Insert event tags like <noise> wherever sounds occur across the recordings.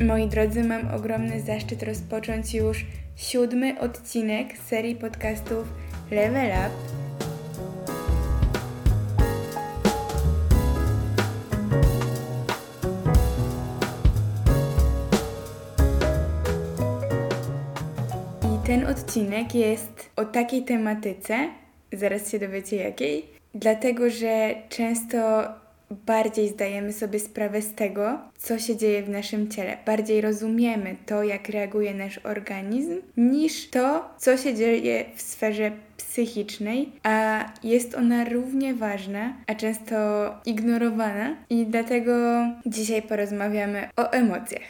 Moi drodzy, mam ogromny zaszczyt rozpocząć już siódmy odcinek serii podcastów Level Up. I ten odcinek jest o takiej tematyce, zaraz się dowiecie jakiej, dlatego że często bardziej zdajemy sobie sprawę z tego, co się dzieje w naszym ciele. Bardziej rozumiemy to, jak reaguje nasz organizm, niż to, co się dzieje w sferze psychicznej, a jest ona równie ważna, a często ignorowana, i dlatego dzisiaj porozmawiamy o emocjach.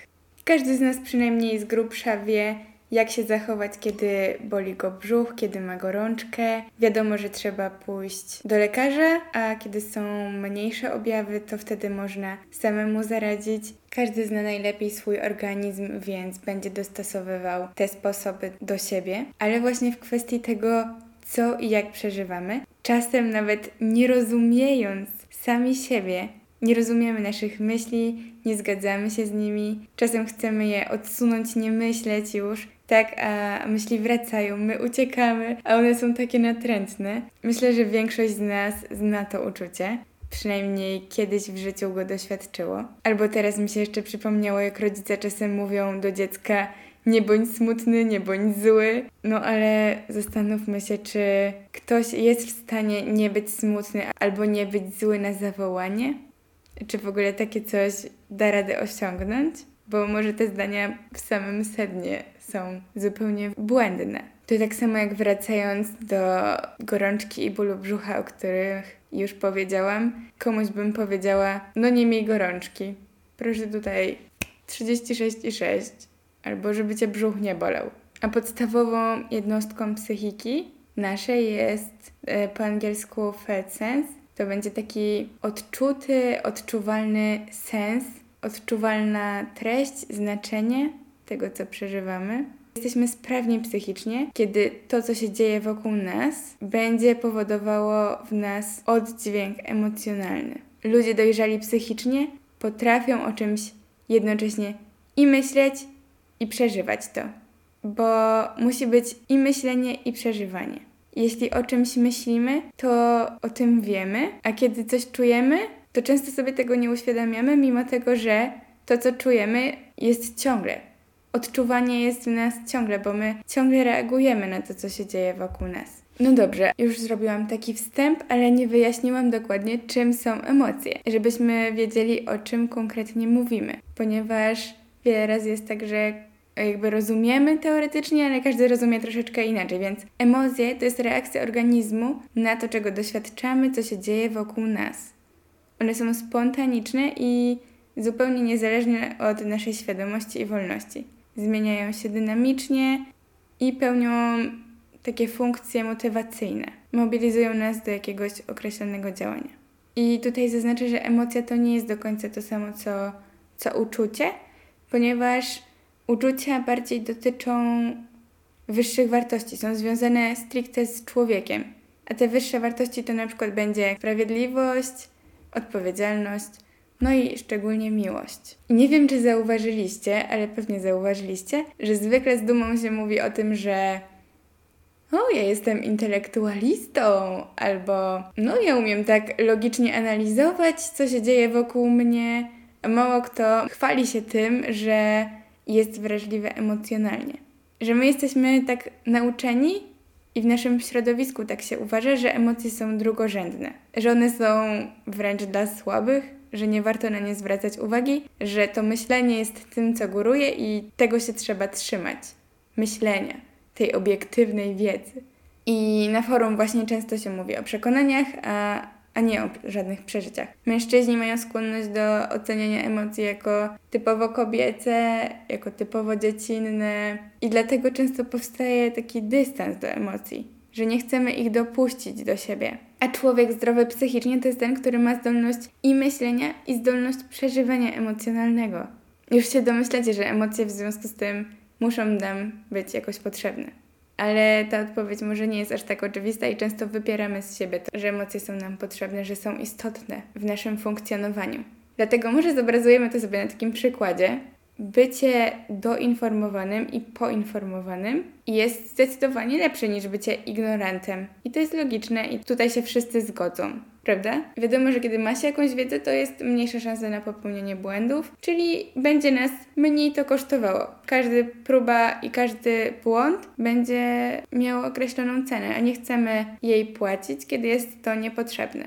Każdy z nas przynajmniej z grubsza wie, jak się zachować, kiedy boli go brzuch, kiedy ma gorączkę. Wiadomo, że trzeba pójść do lekarza, a kiedy są mniejsze objawy, to wtedy można samemu zaradzić. Każdy zna najlepiej swój organizm, więc będzie dostosowywał te sposoby do siebie. Ale właśnie w kwestii tego, co i jak przeżywamy, czasem nawet nie rozumiejąc sami siebie, nie rozumiemy naszych myśli, nie zgadzamy się z nimi, czasem chcemy je odsunąć, nie myśleć już, tak, a myśli wracają, my uciekamy, a one są takie natrętne. Myślę, że większość z nas zna to uczucie. Przynajmniej kiedyś w życiu go doświadczyło. Albo teraz mi się jeszcze przypomniało, jak rodzice czasem mówią do dziecka: nie bądź smutny, nie bądź zły. No ale zastanówmy się, czy ktoś jest w stanie nie być smutny albo nie być zły na zawołanie? Czy w ogóle takie coś da radę osiągnąć? Bo może te zdania w samym sednie są zupełnie błędne. To tak samo jak wracając do gorączki i bólu brzucha, o których już powiedziałam, komuś bym powiedziała, no nie miej gorączki. Proszę tutaj 36,6 albo żeby cię brzuch nie bolał. A podstawową jednostką psychiki naszej jest e, po angielsku felt sense. To będzie taki odczuty, odczuwalny sens, odczuwalna treść, znaczenie tego, co przeżywamy. Jesteśmy sprawni psychicznie, kiedy to, co się dzieje wokół nas, będzie powodowało w nas oddźwięk emocjonalny. Ludzie dojrzali psychicznie potrafią o czymś jednocześnie i myśleć, i przeżywać to, bo musi być i myślenie, i przeżywanie. Jeśli o czymś myślimy, to o tym wiemy, a kiedy coś czujemy, to często sobie tego nie uświadamiamy, mimo tego, że to, co czujemy, jest ciągle odczuwanie jest w nas ciągle, bo my ciągle reagujemy na to, co się dzieje wokół nas. No dobrze, już zrobiłam taki wstęp, ale nie wyjaśniłam dokładnie, czym są emocje, żebyśmy wiedzieli, o czym konkretnie mówimy, ponieważ wiele razy jest tak, że jakby rozumiemy teoretycznie, ale każdy rozumie troszeczkę inaczej, więc emocje to jest reakcja organizmu na to, czego doświadczamy, co się dzieje wokół nas. One są spontaniczne i zupełnie niezależne od naszej świadomości i wolności zmieniają się dynamicznie i pełnią takie funkcje motywacyjne. Mobilizują nas do jakiegoś określonego działania. I tutaj zaznaczę, że emocja to nie jest do końca to samo co, co uczucie, ponieważ uczucia bardziej dotyczą wyższych wartości, są związane stricte z człowiekiem. A te wyższe wartości to na przykład będzie sprawiedliwość, odpowiedzialność, no i szczególnie miłość. I nie wiem, czy zauważyliście, ale pewnie zauważyliście, że zwykle z dumą się mówi o tym, że o, ja jestem intelektualistą, albo no, ja umiem tak logicznie analizować, co się dzieje wokół mnie. A mało kto chwali się tym, że jest wrażliwy emocjonalnie. Że my jesteśmy tak nauczeni i w naszym środowisku tak się uważa, że emocje są drugorzędne, że one są wręcz dla słabych, że nie warto na nie zwracać uwagi, że to myślenie jest tym, co góruje i tego się trzeba trzymać. Myślenia, tej obiektywnej wiedzy. I na forum właśnie często się mówi o przekonaniach, a, a nie o żadnych przeżyciach. Mężczyźni mają skłonność do oceniania emocji jako typowo kobiece, jako typowo dziecinne, i dlatego często powstaje taki dystans do emocji że nie chcemy ich dopuścić do siebie. A człowiek zdrowy psychicznie to jest ten, który ma zdolność i myślenia, i zdolność przeżywania emocjonalnego. Już się domyślacie, że emocje w związku z tym muszą nam być jakoś potrzebne. Ale ta odpowiedź może nie jest aż tak oczywista i często wypieramy z siebie to, że emocje są nam potrzebne, że są istotne w naszym funkcjonowaniu. Dlatego może zobrazujemy to sobie na takim przykładzie, bycie doinformowanym i poinformowanym jest zdecydowanie lepsze niż bycie ignorantem. I to jest logiczne i tutaj się wszyscy zgodzą. Prawda? Wiadomo, że kiedy ma się jakąś wiedzę, to jest mniejsza szansa na popełnienie błędów, czyli będzie nas mniej to kosztowało. Każdy próba i każdy błąd będzie miał określoną cenę, a nie chcemy jej płacić, kiedy jest to niepotrzebne.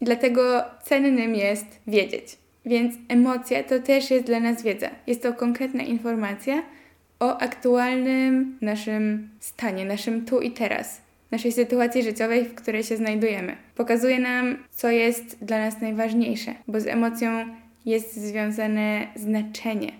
Dlatego cennym jest wiedzieć. Więc emocja to też jest dla nas wiedza. Jest to konkretna informacja o aktualnym naszym stanie, naszym tu i teraz, naszej sytuacji życiowej, w której się znajdujemy. Pokazuje nam, co jest dla nas najważniejsze, bo z emocją jest związane znaczenie,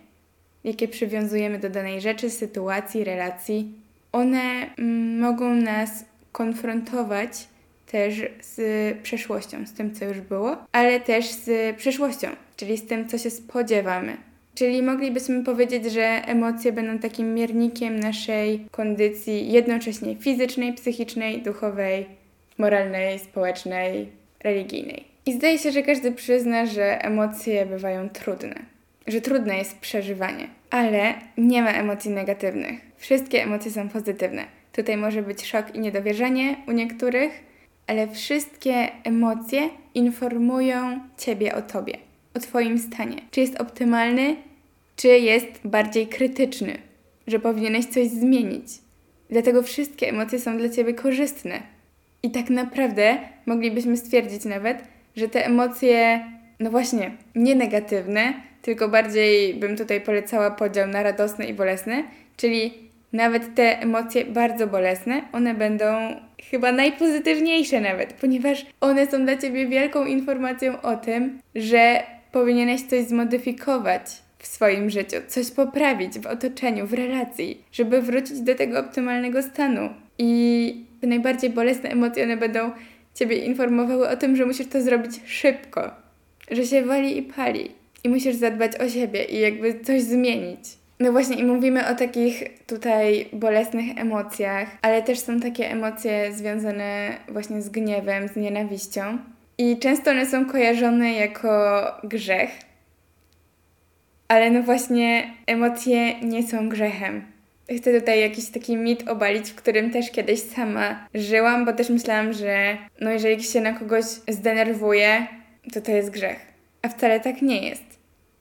jakie przywiązujemy do danej rzeczy, sytuacji, relacji. One mm, mogą nas konfrontować też z przeszłością, z tym, co już było, ale też z przyszłością, czyli z tym, co się spodziewamy. Czyli moglibyśmy powiedzieć, że emocje będą takim miernikiem naszej kondycji jednocześnie fizycznej, psychicznej, duchowej, moralnej, społecznej, religijnej. I zdaje się, że każdy przyzna, że emocje bywają trudne, że trudne jest przeżywanie, ale nie ma emocji negatywnych. Wszystkie emocje są pozytywne. Tutaj może być szok i niedowierzanie u niektórych, ale wszystkie emocje informują Ciebie o Tobie, o Twoim stanie. Czy jest optymalny, czy jest bardziej krytyczny, że powinieneś coś zmienić. Dlatego wszystkie emocje są dla Ciebie korzystne. I tak naprawdę moglibyśmy stwierdzić nawet, że te emocje, no właśnie, nie negatywne, tylko bardziej bym tutaj polecała podział na radosne i bolesne, czyli nawet te emocje bardzo bolesne, one będą chyba najpozytywniejsze nawet, ponieważ one są dla ciebie wielką informacją o tym, że powinieneś coś zmodyfikować w swoim życiu, coś poprawić w otoczeniu, w relacji, żeby wrócić do tego optymalnego stanu. I te najbardziej bolesne emocje, one będą ciebie informowały o tym, że musisz to zrobić szybko, że się wali i pali i musisz zadbać o siebie i jakby coś zmienić. No właśnie, i mówimy o takich tutaj bolesnych emocjach, ale też są takie emocje związane właśnie z gniewem, z nienawiścią. I często one są kojarzone jako grzech. Ale no właśnie, emocje nie są grzechem. Chcę tutaj jakiś taki mit obalić, w którym też kiedyś sama żyłam, bo też myślałam, że no jeżeli się na kogoś zdenerwuje, to to jest grzech. A wcale tak nie jest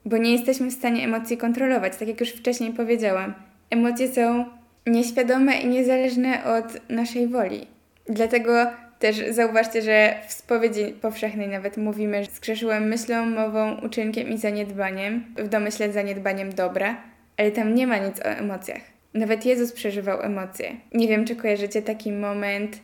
bo nie jesteśmy w stanie emocji kontrolować, tak jak już wcześniej powiedziałam. Emocje są nieświadome i niezależne od naszej woli. Dlatego też zauważcie, że w spowiedzi powszechnej nawet mówimy, że zgrzeszyłem myślą, mową, uczynkiem i zaniedbaniem, w domyśle zaniedbaniem dobra, ale tam nie ma nic o emocjach. Nawet Jezus przeżywał emocje. Nie wiem, czy kojarzycie taki moment,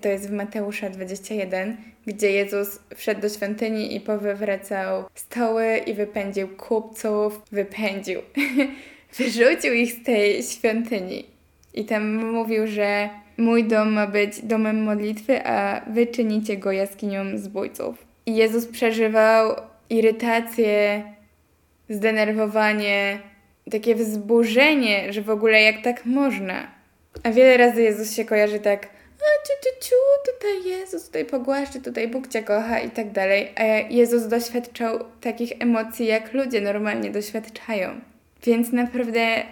to jest w Mateusza 21, gdzie Jezus wszedł do świątyni i powywracał stoły i wypędził kupców, wypędził, <laughs> wyrzucił ich z tej świątyni. I tam mówił, że mój dom ma być domem modlitwy, a wy czynicie go jaskinią zbójców. I Jezus przeżywał irytację, zdenerwowanie, takie wzburzenie, że w ogóle jak tak można. A wiele razy Jezus się kojarzy tak a ciu, ciu, ciu, tutaj Jezus, tutaj pogłaszczy, tutaj Bóg Cię kocha i tak dalej. A Jezus doświadczał takich emocji, jak ludzie normalnie doświadczają. Więc naprawdę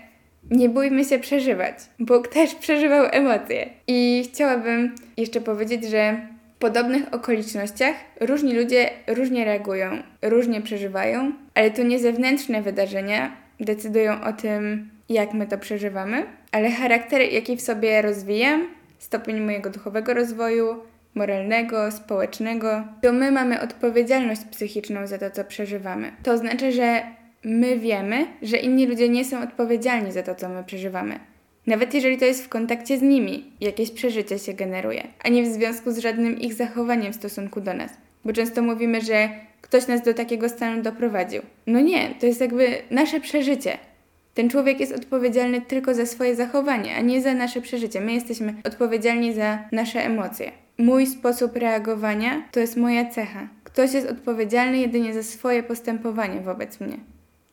nie bójmy się przeżywać. Bóg też przeżywał emocje. I chciałabym jeszcze powiedzieć, że w podobnych okolicznościach różni ludzie różnie reagują, różnie przeżywają, ale to nie zewnętrzne wydarzenia decydują o tym, jak my to przeżywamy, ale charakter, jaki w sobie rozwijam, stopień mojego duchowego rozwoju, moralnego, społecznego, to my mamy odpowiedzialność psychiczną za to, co przeżywamy. To oznacza, że my wiemy, że inni ludzie nie są odpowiedzialni za to, co my przeżywamy. Nawet jeżeli to jest w kontakcie z nimi, jakieś przeżycie się generuje, a nie w związku z żadnym ich zachowaniem w stosunku do nas. Bo często mówimy, że ktoś nas do takiego stanu doprowadził. No nie, to jest jakby nasze przeżycie. Ten człowiek jest odpowiedzialny tylko za swoje zachowanie, a nie za nasze przeżycie. My jesteśmy odpowiedzialni za nasze emocje. Mój sposób reagowania to jest moja cecha. Ktoś jest odpowiedzialny jedynie za swoje postępowanie wobec mnie.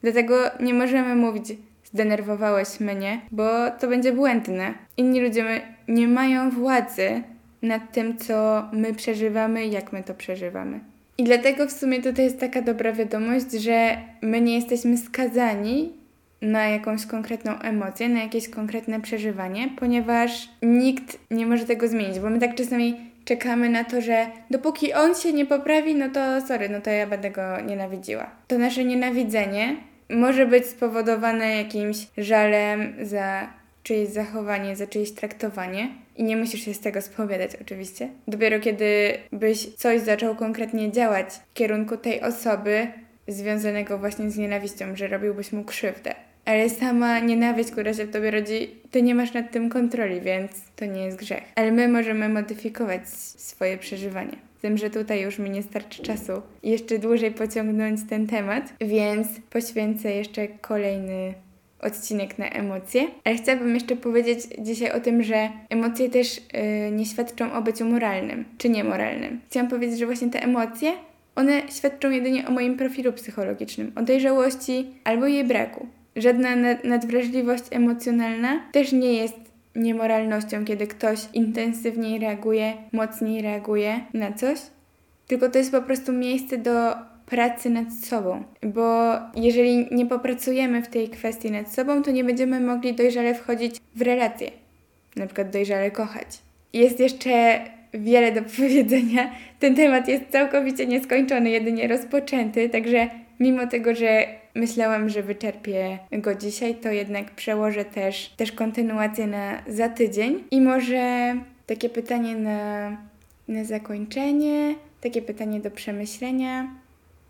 Dlatego nie możemy mówić, zdenerwowałeś mnie, bo to będzie błędne. Inni ludzie nie mają władzy nad tym, co my przeżywamy, jak my to przeżywamy. I dlatego w sumie tutaj jest taka dobra wiadomość, że my nie jesteśmy skazani na jakąś konkretną emocję, na jakieś konkretne przeżywanie, ponieważ nikt nie może tego zmienić, bo my tak czasami czekamy na to, że dopóki on się nie poprawi, no to sorry, no to ja będę go nienawidziła. To nasze nienawidzenie może być spowodowane jakimś żalem za czyjeś zachowanie, za czyjeś traktowanie. I nie musisz się z tego spowiadać, oczywiście. Dopiero kiedy byś coś zaczął konkretnie działać w kierunku tej osoby, związanego właśnie z nienawiścią, że robiłbyś mu krzywdę. Ale sama nienawiść, która się w tobie rodzi, ty nie masz nad tym kontroli, więc to nie jest grzech. Ale my możemy modyfikować swoje przeżywanie. Z tym, że tutaj już mi nie starczy czasu jeszcze dłużej pociągnąć ten temat, więc poświęcę jeszcze kolejny odcinek na emocje. Ale chciałabym jeszcze powiedzieć dzisiaj o tym, że emocje też yy, nie świadczą o byciu moralnym czy niemoralnym. Chciałam powiedzieć, że właśnie te emocje, one świadczą jedynie o moim profilu psychologicznym, o dojrzałości albo jej braku. Żadna nadwrażliwość emocjonalna też nie jest niemoralnością, kiedy ktoś intensywniej reaguje, mocniej reaguje na coś, tylko to jest po prostu miejsce do pracy nad sobą, bo jeżeli nie popracujemy w tej kwestii nad sobą, to nie będziemy mogli dojrzale wchodzić w relacje, na przykład dojrzale kochać. Jest jeszcze wiele do powiedzenia. Ten temat jest całkowicie nieskończony, jedynie rozpoczęty, także mimo tego, że myślałam, że wyczerpię go dzisiaj, to jednak przełożę też, też kontynuację na za tydzień. I może takie pytanie na, na zakończenie, takie pytanie do przemyślenia,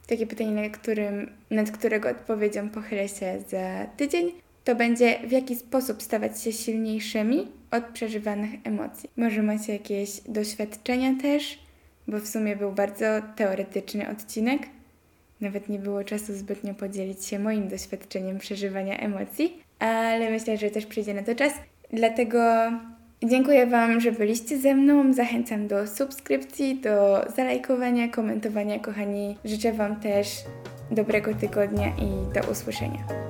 takie pytanie, nad, którym, nad którego odpowiedzią pochylę się za tydzień. To będzie w jaki sposób stawać się silniejszymi od przeżywanych emocji. Może macie jakieś doświadczenia też, bo w sumie był bardzo teoretyczny odcinek nawet nie było czasu zbytnio podzielić się moim doświadczeniem przeżywania emocji, ale myślę, że też przyjdzie na to czas. Dlatego dziękuję Wam, że byliście ze mną. Zachęcam do subskrypcji, do zalajkowania, komentowania, kochani. Życzę Wam też dobrego tygodnia i do usłyszenia.